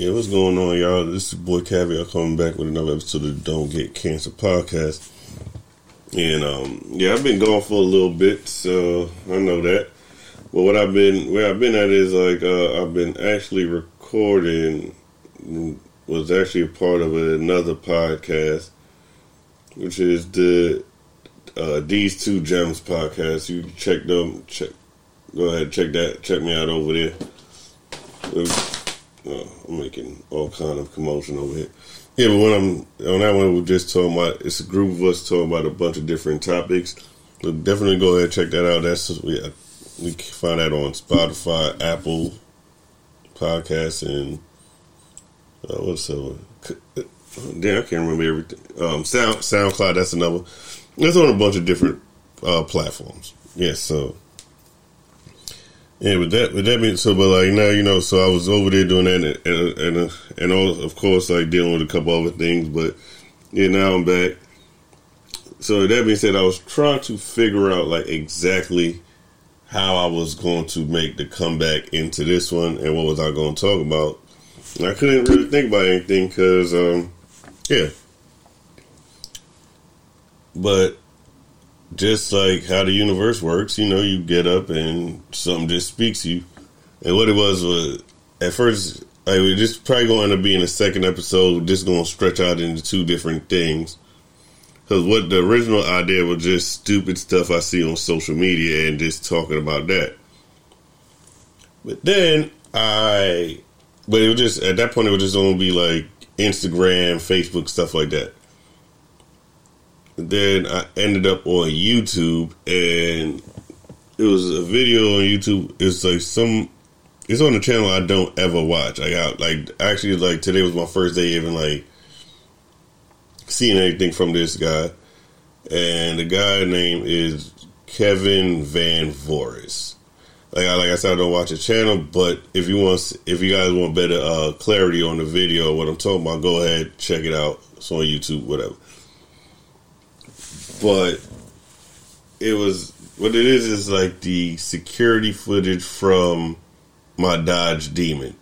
Yeah, what's going on, y'all? This is boy Caviar coming back with another episode of the Don't Get Canceled podcast. And um, yeah, I've been gone for a little bit, so I know that. But what I've been where I've been at is like uh, I've been actually recording was actually a part of another podcast, which is the uh, these two gems podcast. You check them. Check. Go ahead, check that. Check me out over there. Uh, I'm making all kind of commotion over here. Yeah, but when I'm on that one, we're just talking about. It's a group of us talking about a bunch of different topics. So definitely go ahead and check that out. That's we we can find that on Spotify, Apple Podcasts, and uh, what's the damn I can't remember everything. Um, Sound SoundCloud. That's another. It's on a bunch of different uh, platforms. Yes, yeah, so yeah, but that, with that being so, but like now you know, so I was over there doing that, and and and, and all, of course, like dealing with a couple other things, but yeah, now I'm back. So that being said, I was trying to figure out like exactly how I was going to make the comeback into this one, and what was I going to talk about. And I couldn't really think about anything because, um, yeah. But just like how the universe works, you know, you get up and something just speaks you. And what it was was at first, like, this probably going to up being a second episode, just going to stretch out into two different things. Because what the original idea was just stupid stuff I see on social media and just talking about that. But then I, but it was just, at that point, it was just going to be like Instagram, Facebook, stuff like that then I ended up on YouTube, and it was a video on YouTube. It's like some. It's on a channel I don't ever watch. I got like actually like today was my first day even like seeing anything from this guy, and the guy name is Kevin Van Voris. Like I, like I said, I don't watch the channel, but if you want, if you guys want better uh, clarity on the video, what I'm talking about, go ahead check it out. It's on YouTube, whatever but it was what it is is like the security footage from my Dodge Demon.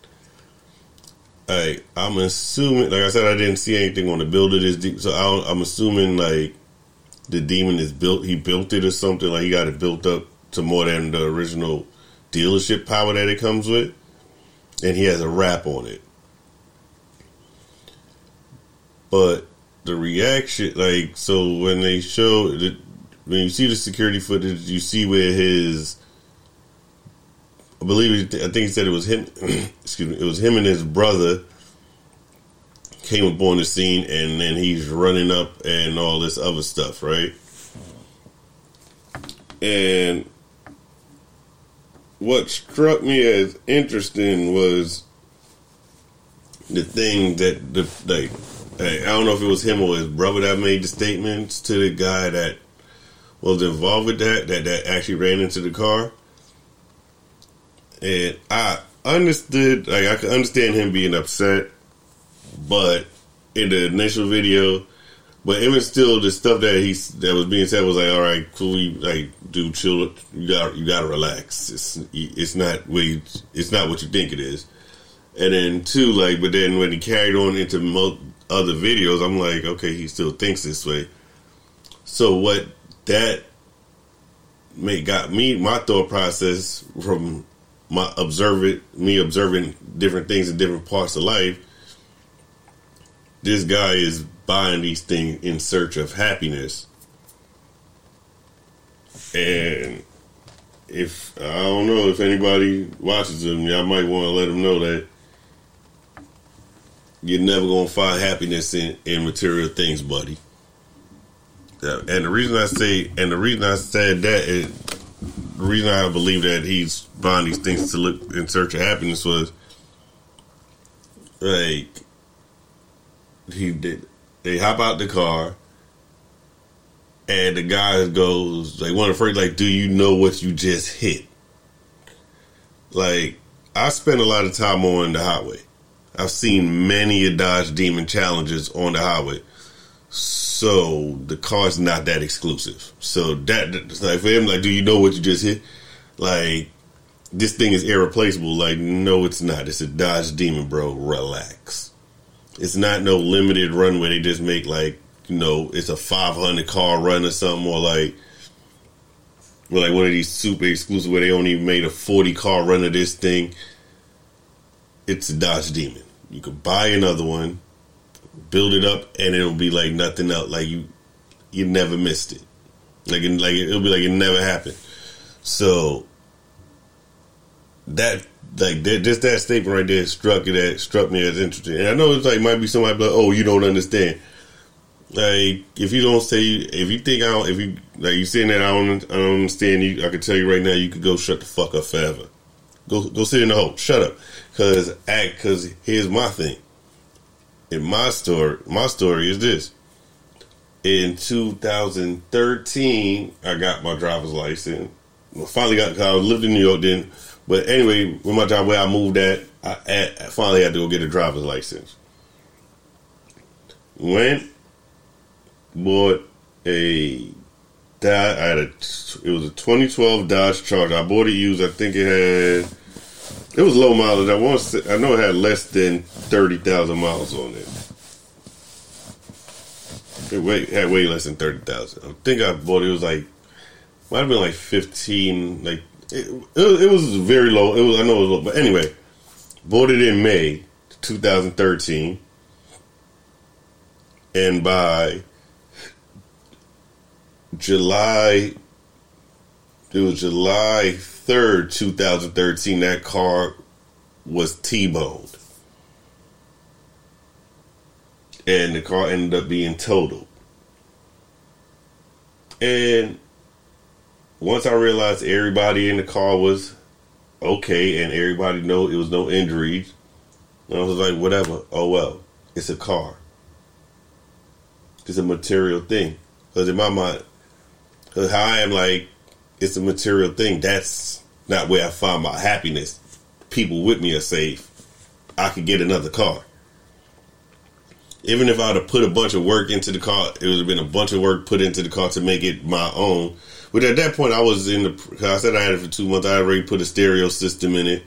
Like I'm assuming, like I said, I didn't see anything on the build of this, so I am assuming like the Demon is built. He built it or something. Like he got it built up to more than the original dealership power that it comes with, and he has a wrap on it. But the reaction, like, so when they show, the, when you see the security footage, you see where his, I believe, I think he said it was him, excuse me, it was him and his brother came up on the scene and then he's running up and all this other stuff, right? And what struck me as interesting was the thing that the like Hey, I don't know if it was him or his brother that made the statements to the guy that was involved with that, that, that actually ran into the car. And I understood, like, I could understand him being upset, but in the initial video, but even still, the stuff that he that was being said was like, all right, cool, we like do chill. You got you got to relax. It's it's not what you, it's not what you think it is. And then two, like, but then when he carried on into other videos, I'm like, okay, he still thinks this way. So what that made got me my thought process from my observing me observing different things in different parts of life. This guy is buying these things in search of happiness. And if I don't know if anybody watches them, y'all might want to let them know that you're never gonna find happiness in, in material things, buddy. And the reason I say, and the reason I said that is, the reason I believe that he's buying these things to look in search of happiness was, like, he did. They hop out the car, and the guy goes, like, one of the first, like, do you know what you just hit? Like, I spend a lot of time on the highway. I've seen many a Dodge Demon challenges on the highway. So the car's not that exclusive. So that like for him, like, do you know what you just hit? Like this thing is irreplaceable. Like, no, it's not. It's a Dodge Demon, bro. Relax. It's not no limited run where they just make like, you know, it's a 500 car run or something, or like, or like one of these super exclusive where they only made a 40 car run of this thing. It's a Dodge Demon. You could buy another one, build it up, and it'll be like nothing else. Like you, you never missed it. Like, like it'll be like it never happened. So that like that, just that statement right there struck it that struck me as interesting. And I know it's like might be somebody like, oh, you don't understand. Like if you don't say if you think I don't if you like you saying that I don't I don't understand you I can tell you right now you could go shut the fuck up forever. Go go sit in the hole. Shut up. Cause act cause here's my thing. In my story my story is this. In 2013 I got my driver's license. I finally got cause I lived in New York then but anyway, with my job where I moved at, I, I finally had to go get a driver's license. Went, bought a I had a it was a 2012 Dodge Charger. I bought it used. I think it had it was low mileage. I want to, I know it had less than thirty thousand miles on it. It way, had way less than thirty thousand. I think I bought it, it was like might have been like fifteen, like it, it, was very low. It was I know it was low, but anyway, bought it in May 2013, and by July, it was July 3rd, 2013, that car was T-boned. And the car ended up being totaled. And once I realized everybody in the car was okay and everybody know it was no injuries, I was like, whatever. Oh well, it's a car. It's a material thing. Because in my mind, because how I am like, it's a material thing. That's not where I find my happiness. People with me are safe. I could get another car. Even if I have put a bunch of work into the car, it would have been a bunch of work put into the car to make it my own but at that point, I was in the. I said I had it for two months. I already put a stereo system in it,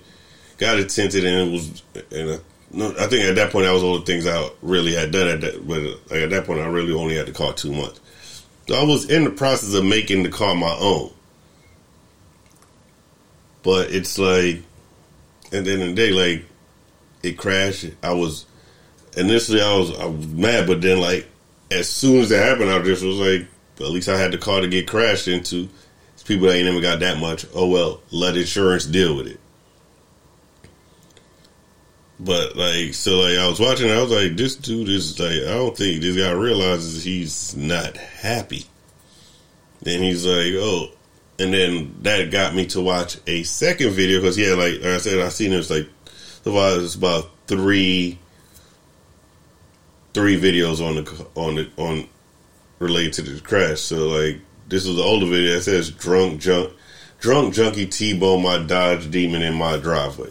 got it tinted, and it was. And uh, no, I think at that point, that was all the things I really had done. At that, but like, at that point, I really only had the car two months. So I was in the process of making the car my own. But it's like, and then the day, like, it crashed. I was initially I was I was mad, but then like as soon as that happened, I just was like, at least I had the car to get crashed into. It's people that ain't never got that much. Oh well, let insurance deal with it. But like, so like, I was watching. I was like, this dude is like, I don't think this guy realizes he's not happy. Then he's like, oh, and then that got me to watch a second video because yeah, like, I said, I seen it was like, it was about three, three videos on the on the on related to the crash. So like this was the older video that says drunk junk drunk junkie T-bone my Dodge Demon in my driveway.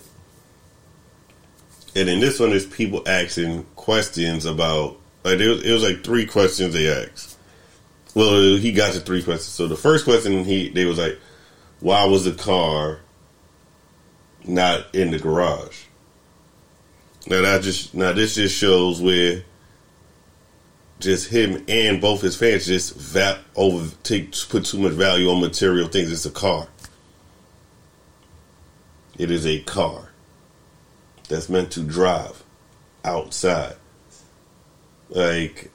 And then this one is people asking questions about like it was, it was like three questions they asked. Well, he got to three questions. So the first question he they was like, why was the car not in the garage? Now that just now this just shows where just him and both his fans just va- over take put too much value on material things. It's a car. It is a car that's meant to drive outside. Like,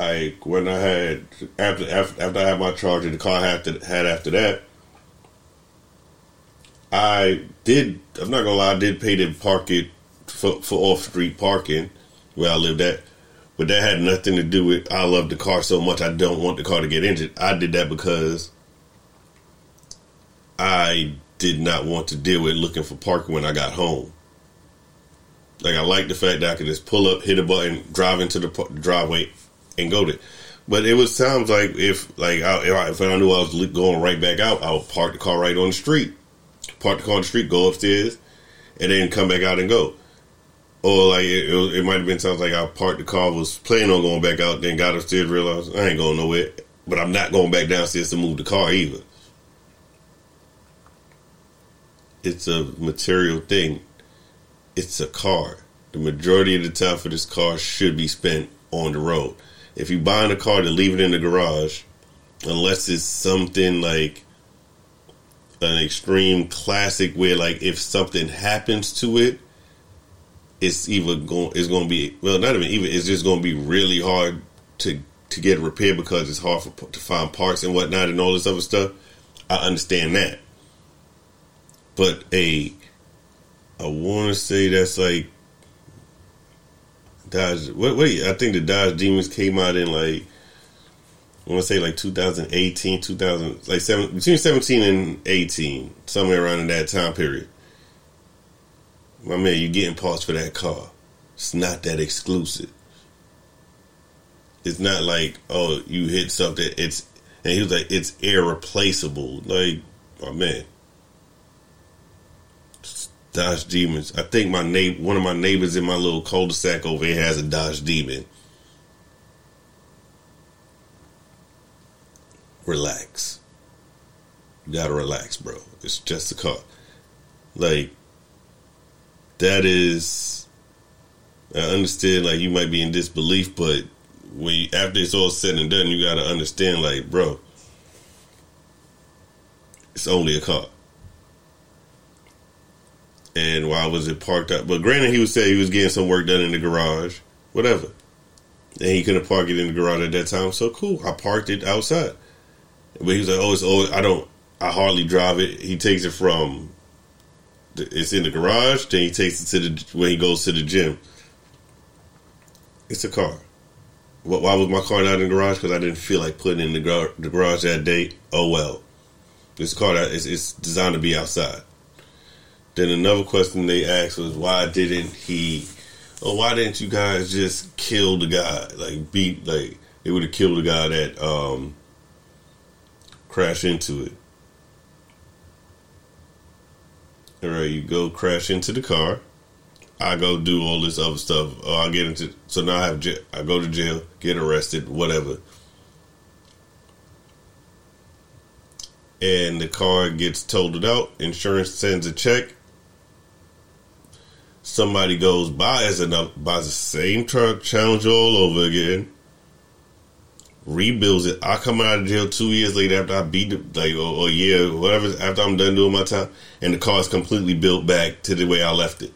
I when I had after after, after I had my charger, the car I had to, had after that. I did. I'm not gonna lie. I did pay to park it for, for off street parking where I lived at. But that had nothing to do with I love the car so much I don't want the car to get injured. I did that because I did not want to deal with looking for parking when I got home. Like I like the fact that I could just pull up, hit a button, drive into the driveway, and go to. But it was times like if like I, if I knew I was going right back out, I would park the car right on the street, park the car on the street, go upstairs, and then come back out and go. Or like it, it, it might have been times like I parked the car, was planning on going back out, then got upstairs, realized I ain't going nowhere. But I'm not going back downstairs to move the car either. it's a material thing. It's a car. The majority of the time for this car should be spent on the road. If you buying a car to leave it in the garage, unless it's something like an extreme classic where like if something happens to it, it's either going it's going to be well not even even it's just going to be really hard to to get repaired because it's hard for, to find parts and whatnot and all this other stuff. I understand that, but a I want to say that's like Dodge. Wait, I think the Dodge Demons came out in like I want to say like 2018, 2000, like seven, between 17 and 18, somewhere around in that time period. My man, you're getting parts for that car. It's not that exclusive. It's not like, oh, you hit something, it's, and he was like, it's irreplaceable. Like, my man. Dodge Demons. I think my neighbor, one of my neighbors in my little cul-de-sac over here has a Dodge Demon. Relax. You gotta relax, bro. It's just a car. Like, that is, I understand, like, you might be in disbelief, but you, after it's all said and done, you gotta understand, like, bro, it's only a car and why was it parked up? But granted, he was saying he was getting some work done in the garage, whatever. And he couldn't park it in the garage at that time. So cool, I parked it outside. But he was like, "Oh, it's always I don't, I hardly drive it." He takes it from, it's in the garage. Then he takes it to the when he goes to the gym. It's a car. Why was my car not in the garage? Because I didn't feel like putting in the, gar- the garage that day. Oh well, this car that is it's designed to be outside. Then another question they asked was why didn't he or why didn't you guys just kill the guy? Like beat like they would have killed the guy that um crashed into it. Alright, you go crash into the car. I go do all this other stuff. Oh, I get into so now I have I go to jail, get arrested, whatever. And the car gets totaled out. Insurance sends a check somebody goes by enough buys the same truck, challenge all over again, rebuilds it. I come out of jail two years later after I beat it, like or, or a year, whatever. After I'm done doing my time, and the car is completely built back to the way I left it.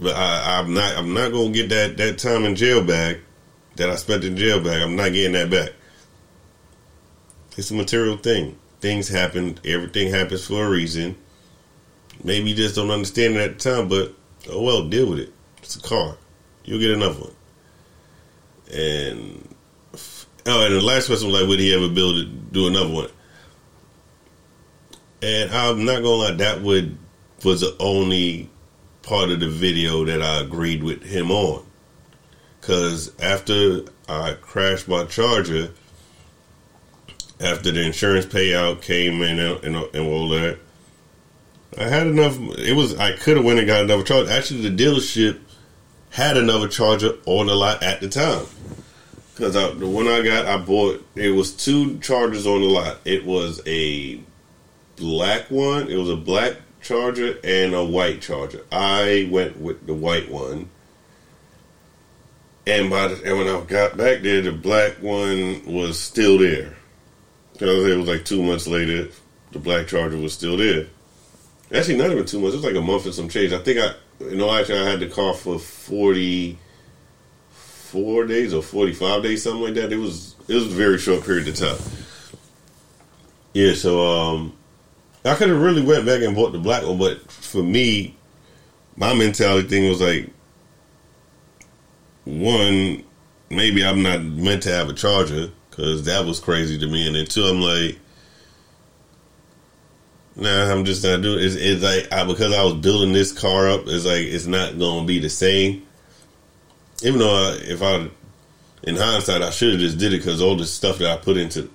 But I, I'm not. I'm not gonna get that that time in jail back that I spent in jail back. I'm not getting that back. It's a material thing things happen. Everything happens for a reason. Maybe you just don't understand it at the time, but oh well, deal with it. It's a car. You'll get another one. And oh, and the last question was like, would he ever build it, do another one? And I'm not gonna lie, that would was the only part of the video that I agreed with him on. Cause after I crashed my charger, after the insurance payout came in and, and, all that. I had enough. It was I could have went and got another charger. Actually, the dealership had another charger on the lot at the time. Because the one I got, I bought. It was two chargers on the lot. It was a black one. It was a black charger and a white charger. I went with the white one. And by the, and when I got back there, the black one was still there. It was like two months later, the black charger was still there. Actually, not even two months. It was like a month and some change. I think I, you know, actually, I had the car for forty four days or forty five days, something like that. It was it was a very short period of time. Yeah, so um, I could have really went back and bought the black one, but for me, my mentality thing was like, one, maybe I'm not meant to have a charger because that was crazy to me. And then two, I'm like, nah, I'm just not doing. It's, it's like I, because I was building this car up. It's like it's not going to be the same. Even though I, if I, in hindsight, I should have just did it because all the stuff that I put into,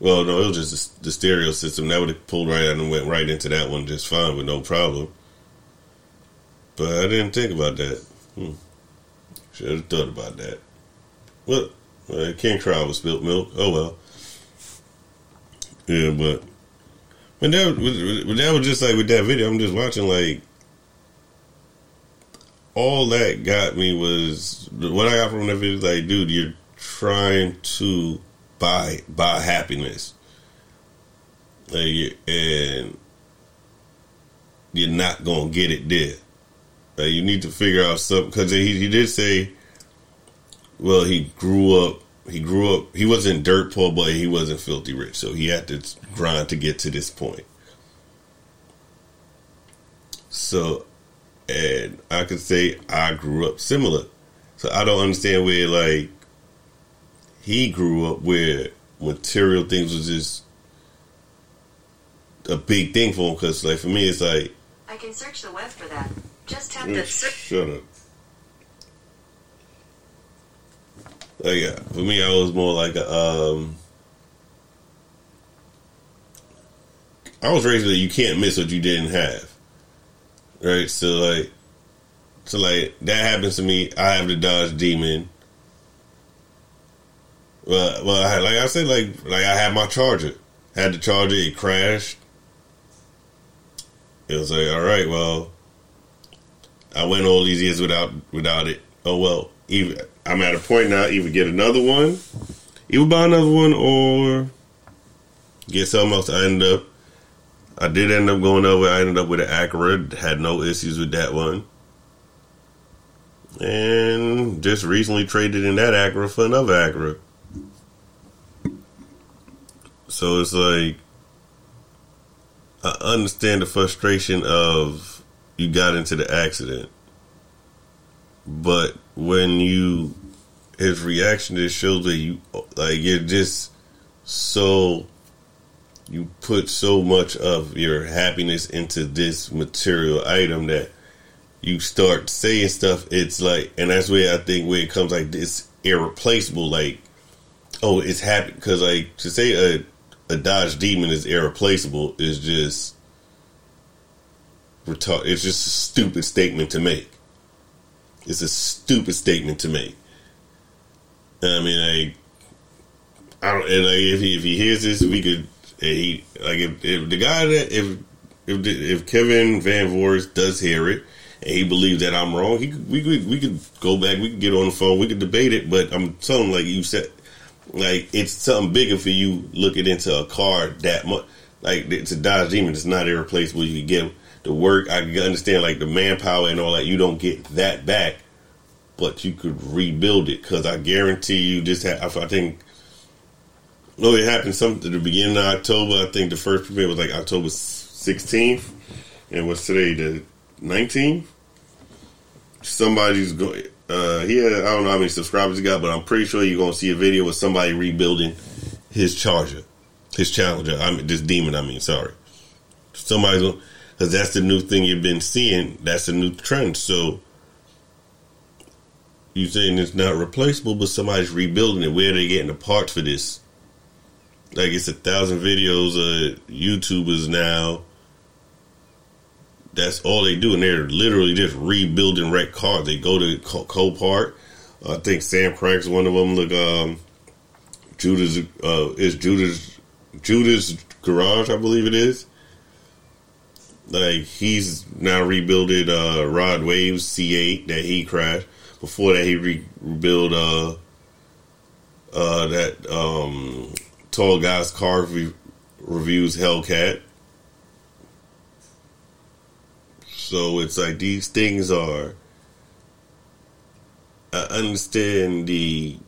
well, no, it was just the, the stereo system that would have pulled right out and went right into that one just fine with no problem. But I didn't think about that. Hmm. Should have thought about that. Well, uh, King Crow with spilt milk. Oh well. Yeah, but but that, but that was just like with that video. I'm just watching like all that got me was what I got from that video. Like, dude, you're trying to buy buy happiness, like, and you're not gonna get it there. Like, you need to figure out something because he, he did say, well, he grew up. He grew up. He wasn't dirt poor, but he wasn't filthy rich. So he had to grind to get to this point. So and I could say I grew up similar. So I don't understand where like he grew up where material things was just a big thing for him. Because like for me, it's like I can search the web for that. Just tap the search. Shut up. Like yeah, for me, I was more like a. Um, I was raised that you can't miss what you didn't have right? So like, so like that happens to me. I have the Dodge Demon. Well, well, I, like I said, like like I had my charger, had the charger, it crashed. It was like, all right, well, I went all these years without without it. Oh well, even I'm at a point now. Either get another one, either buy another one, or get something else. I end up I did end up going over. I ended up with an Acura. Had no issues with that one. And just recently traded in that Acura for another Acura. So it's like I understand the frustration of you got into the accident. But when you his reaction just shows that you like you're just so you put so much of your happiness into this material item that you start saying stuff. It's like, and that's where I think where it comes like this irreplaceable. Like, oh, it's happy because like to say a a Dodge Demon is irreplaceable is just. It's just a stupid statement to make. It's a stupid statement to make. I mean, like, I don't. And like, if he if he hears this, we could he like if, if the guy that if if if Kevin Van Voorhis does hear it and he believes that I'm wrong, he we could we could go back, we could get on the phone, we could debate it. But I'm telling like you said, like it's something bigger for you looking into a car that much. Like it's a Dodge Demon, it's not irreplaceable. You get the work. I understand like the manpower and all that. You don't get that back, but you could rebuild it because I guarantee you this. Ha- I think no, it happened some at the beginning of October. I think the first premiere was like October 16th. And what's today, the 19th? Somebody's going, uh, he had, I don't know how many subscribers he got, but I'm pretty sure you're to see a video with somebody rebuilding his Charger, his Challenger. I mean, this Demon, I mean, sorry. Somebody's going, because that's the new thing you've been seeing. That's the new trend. So, you saying it's not replaceable, but somebody's rebuilding it. Where are they getting the parts for this? like it's a thousand videos of YouTubers now. That's all they do, and they're literally just rebuilding wrecked cars. They go to Copart. I think Sam Crank's one of them. Look, um, Judas uh, is Judas Judas Garage, I believe it is. Like he's now rebuilded uh, Rod Waves C8 that he crashed. Before that, he re- rebuilt uh, uh, that um, Tall Guys Car re- Reviews Hellcat. So it's like these things are. I understand the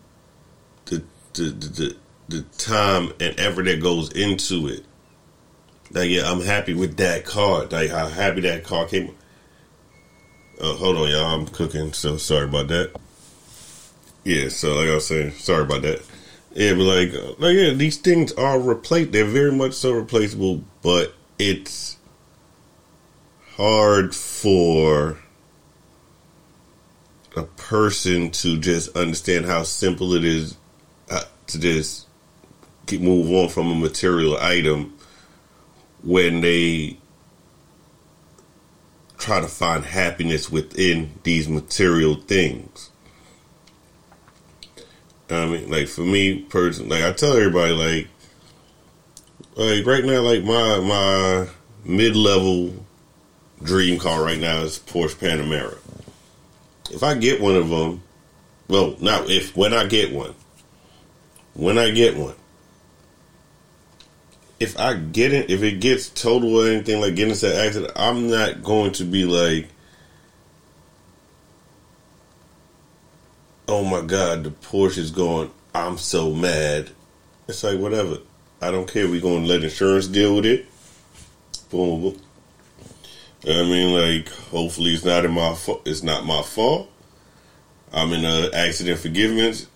the the the, the time and effort that goes into it. Like yeah, I'm happy with that car. Like how happy that car came. Uh, hold on, y'all. I'm cooking, so sorry about that. Yeah, so like I was saying, sorry about that. Yeah, but like, like yeah, these things are replaced. They're very much so replaceable, but it's hard for a person to just understand how simple it is uh, to just move on from a material item when they try to find happiness within these material things. I mean, like for me personally, like I tell everybody, like like right now, like my my mid level dream car right now is Porsche Panamera. If I get one of them, well, now if when I get one, when I get one, if I get it, if it gets total or anything like getting into an accident, I'm not going to be like, oh my god, the Porsche is going. I'm so mad. It's like whatever. I don't care. We're gonna let insurance deal with it. Boom. I mean, like, hopefully it's not in my fault. It's not my fault. I'm in a accident forgiveness,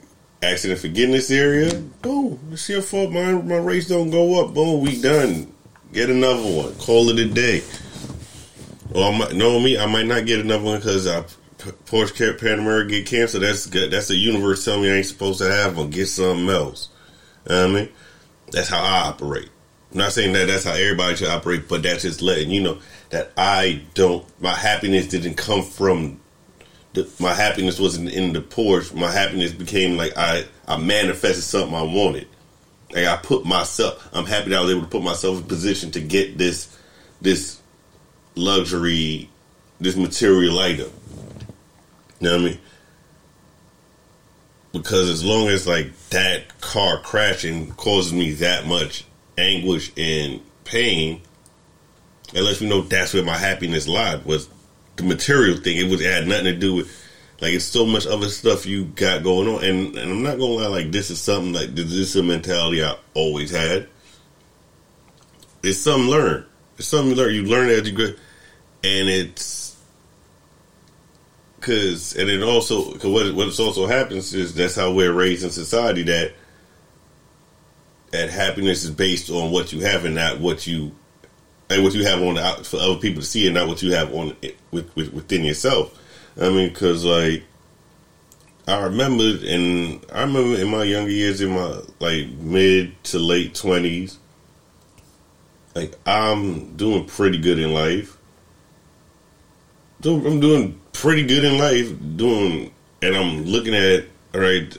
accident forgiveness area. Boom. It's your fault. My my race don't go up. Boom. We done. Get another one. Call it a day. Or I might, know me. I might not get another one because I Porsche Panamera get canceled. That's good. That's the universe telling me I ain't supposed to have one. Get something else. You know I mean? That's how I operate. I'm not saying that that's how everybody should operate, but that's just letting you know that I don't. My happiness didn't come from. The, my happiness wasn't in the Porsche. My happiness became like I I manifested something I wanted. Like I put myself. I'm happy that I was able to put myself in position to get this this luxury, this material item. You know what I mean? Because as long as like that car crashing causes me that much anguish and pain, it lets me know that's where my happiness lied was the material thing. It was it had nothing to do with like it's so much other stuff you got going on. And and I'm not gonna lie, like this is something like this is a mentality I always had. It's something learned. It's something you learn. You learn as you go, and it's Cause and it also cause what what also happens is that's how we're raised in society that that happiness is based on what you have and not what you and what you have on for other people to see and not what you have on with, with within yourself. I mean, because like I remember, and I remember in my younger years, in my like mid to late twenties, like I'm doing pretty good in life. I'm doing pretty good in life, doing, and I'm looking at right.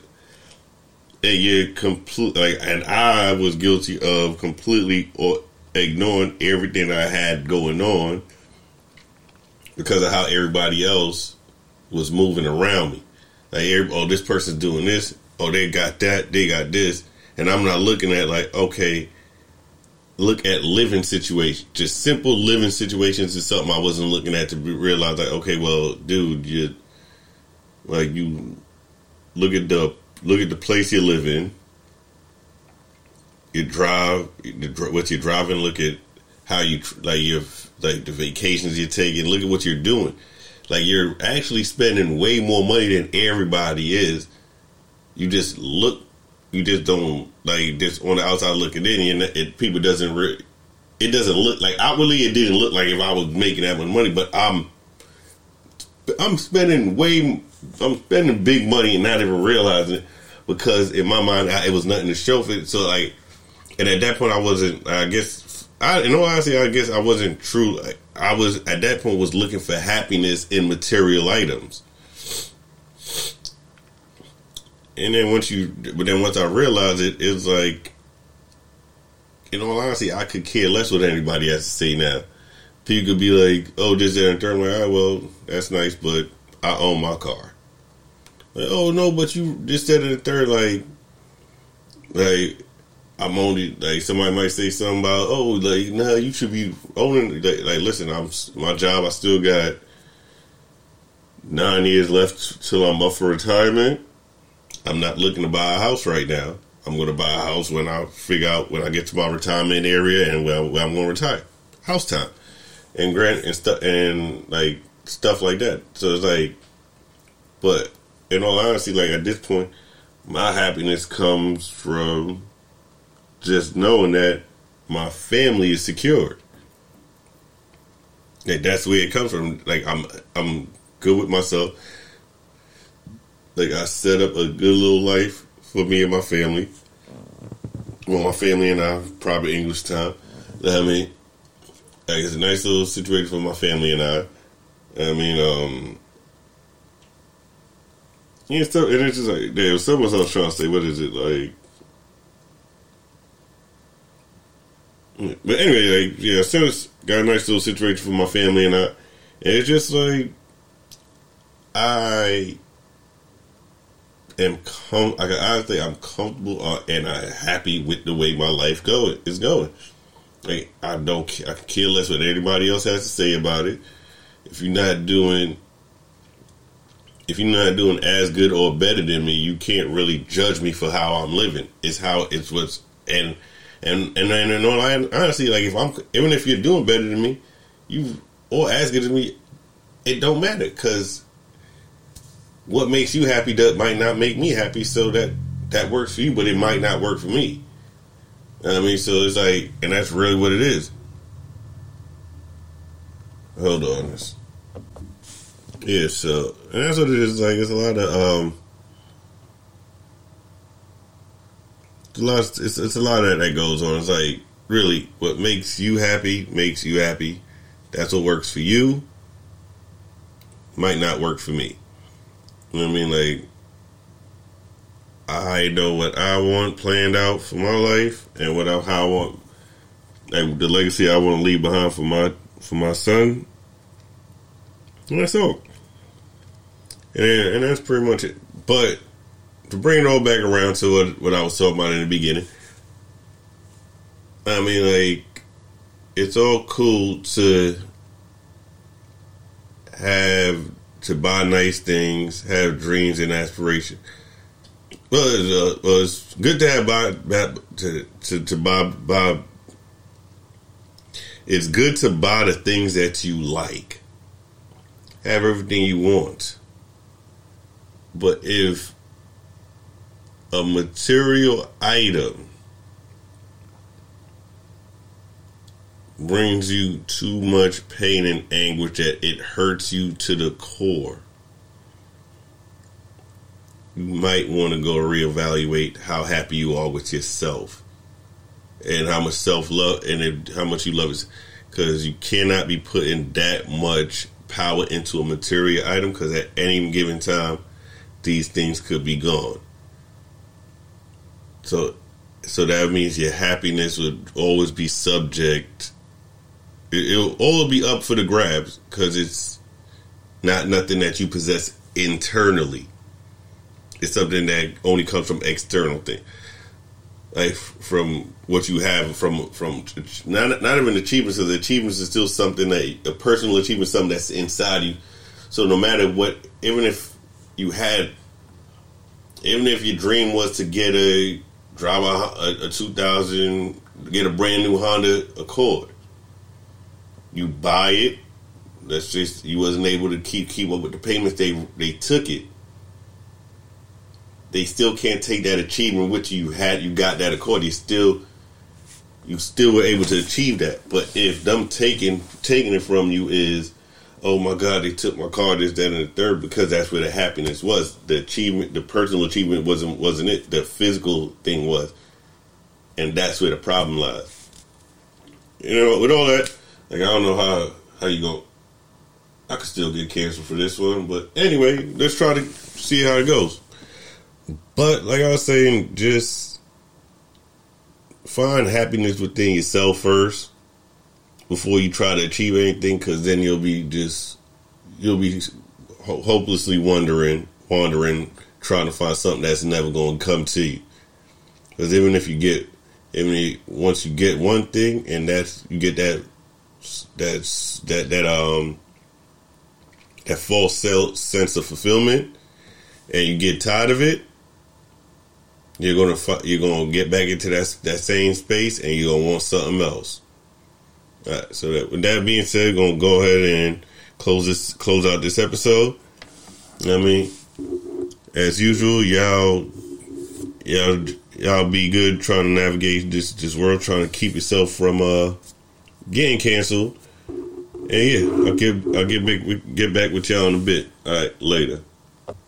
And you're complete like, and I was guilty of completely or ignoring everything I had going on because of how everybody else was moving around me. Like, oh, this person's doing this. Oh, they got that. They got this. And I'm not looking at like, okay, look at living situations, just simple living situations is something I wasn't looking at to realize like, okay, well, dude, you like you look at the look at the place you live in. You drive what you're driving. Look at how you like your like the vacations you're taking. Look at what you're doing. Like you're actually spending way more money than everybody is. You just look you just don't like just on the outside looking in, and it, people doesn't re- it doesn't look like outwardly it didn't look like if I was making that much money, but I'm I'm spending way I'm spending big money and not even realizing it because in my mind I, it was nothing to show for it. So like, and at that point I wasn't. I guess I in all honesty I guess I wasn't true. I was at that point was looking for happiness in material items and then once you, but then once I realized it, it's like, in all honesty, I could care less what anybody has to say now. People could be like, "Oh, this, that, and third." Like, "All right, well, that's nice, but I own my car." Like, oh no, but you just said it third, like, like I'm only like somebody might say something about, oh, like, nah, you should be owning. Like, like listen, I'm my job. I still got nine years left till I'm up for retirement. I'm not looking to buy a house right now. I'm going to buy a house when I figure out when I get to my retirement area and where, I'm going to retire. House time and grant and stuff and like stuff like that. So it's like, but in all honesty, like at this point, my happiness comes from just knowing that my family is secured. Like that's where it comes from. Like I'm, I'm good with myself. Like I set up a good little life for me and my family. Well, my family and I, probably English time. I mean, like it's a nice little situation for my family and I. I mean, um, yeah, stuff, and it's just like was something else trying to say. What is it like? But anyway, like yeah, it's got a nice little situation for my family and I. And it's just like I am com. I can honestly, I'm comfortable uh, and I'm happy with the way my life going is going. Like I don't, I can care less what anybody else has to say about it. If you're not doing, if you're not doing as good or better than me, you can't really judge me for how I'm living. It's how it's what's and and and and, honestly, like if I'm even if you're doing better than me, you or as good as me, it don't matter because what makes you happy does might not make me happy. So that that works for you, but it might not work for me. I mean, so it's like, and that's really what it is. Hold on. Yeah, so and that's what it is. Like, it's a lot of um, it's a lot. Of, it's it's a lot of that that goes on. It's like really what makes you happy makes you happy. That's what works for you. Might not work for me. You know what I mean? Like, I know what I want planned out for my life and what I, how I want like the legacy I want to leave behind for my for my son. And that's all. And, and that's pretty much it. But to bring it all back around to what, what I was talking about in the beginning, I mean, like, it's all cool to have to buy nice things, have dreams and aspirations. Well, it's, uh, well, it's good to have buy, buy to, to to buy buy. It's good to buy the things that you like. Have everything you want. But if a material item brings you too much pain and anguish that it hurts you to the core, you might want to go reevaluate how happy you are with yourself and how much self love and how much you love it. Because you cannot be putting that much power into a material item because at any given time, these things could be gone. So, so that means your happiness would always be subject. It, will all be up for the grabs because it's not nothing that you possess internally. It's something that only comes from external thing, like from what you have from from not not even achievements. Because achievements is still something that a personal achievement, something that's inside you. So no matter what, even if you had, even if your dream was to get a drive a, a, a 2000, get a brand new Honda Accord, you buy it. That's just you wasn't able to keep keep up with the payments. They they took it. They still can't take that achievement which you had you got that accord. You still you still were able to achieve that. But if them taking taking it from you is oh my god they took my car this that and the third because that's where the happiness was. The achievement the personal achievement wasn't wasn't it. The physical thing was. And that's where the problem lies. You know with all that like i don't know how how you go i could still get canceled for this one but anyway let's try to see how it goes. But like I was saying, just find happiness within yourself first before you try to achieve anything, because then you'll be just you'll be ho- hopelessly wondering, wandering, trying to find something that's never going to come to you. Because even if you get, even if, once you get one thing, and that's you get that that's that that um that false sense of fulfillment, and you get tired of it, you're gonna you're gonna get back into that that same space, and you're gonna want something else. All right, so that, with that being said, gonna go ahead and close this close out this episode. I mean, as usual, y'all y'all y'all be good trying to navigate this this world, trying to keep yourself from uh getting canceled. And yeah, I'll get I'll get back get back with y'all in a bit. All right, later.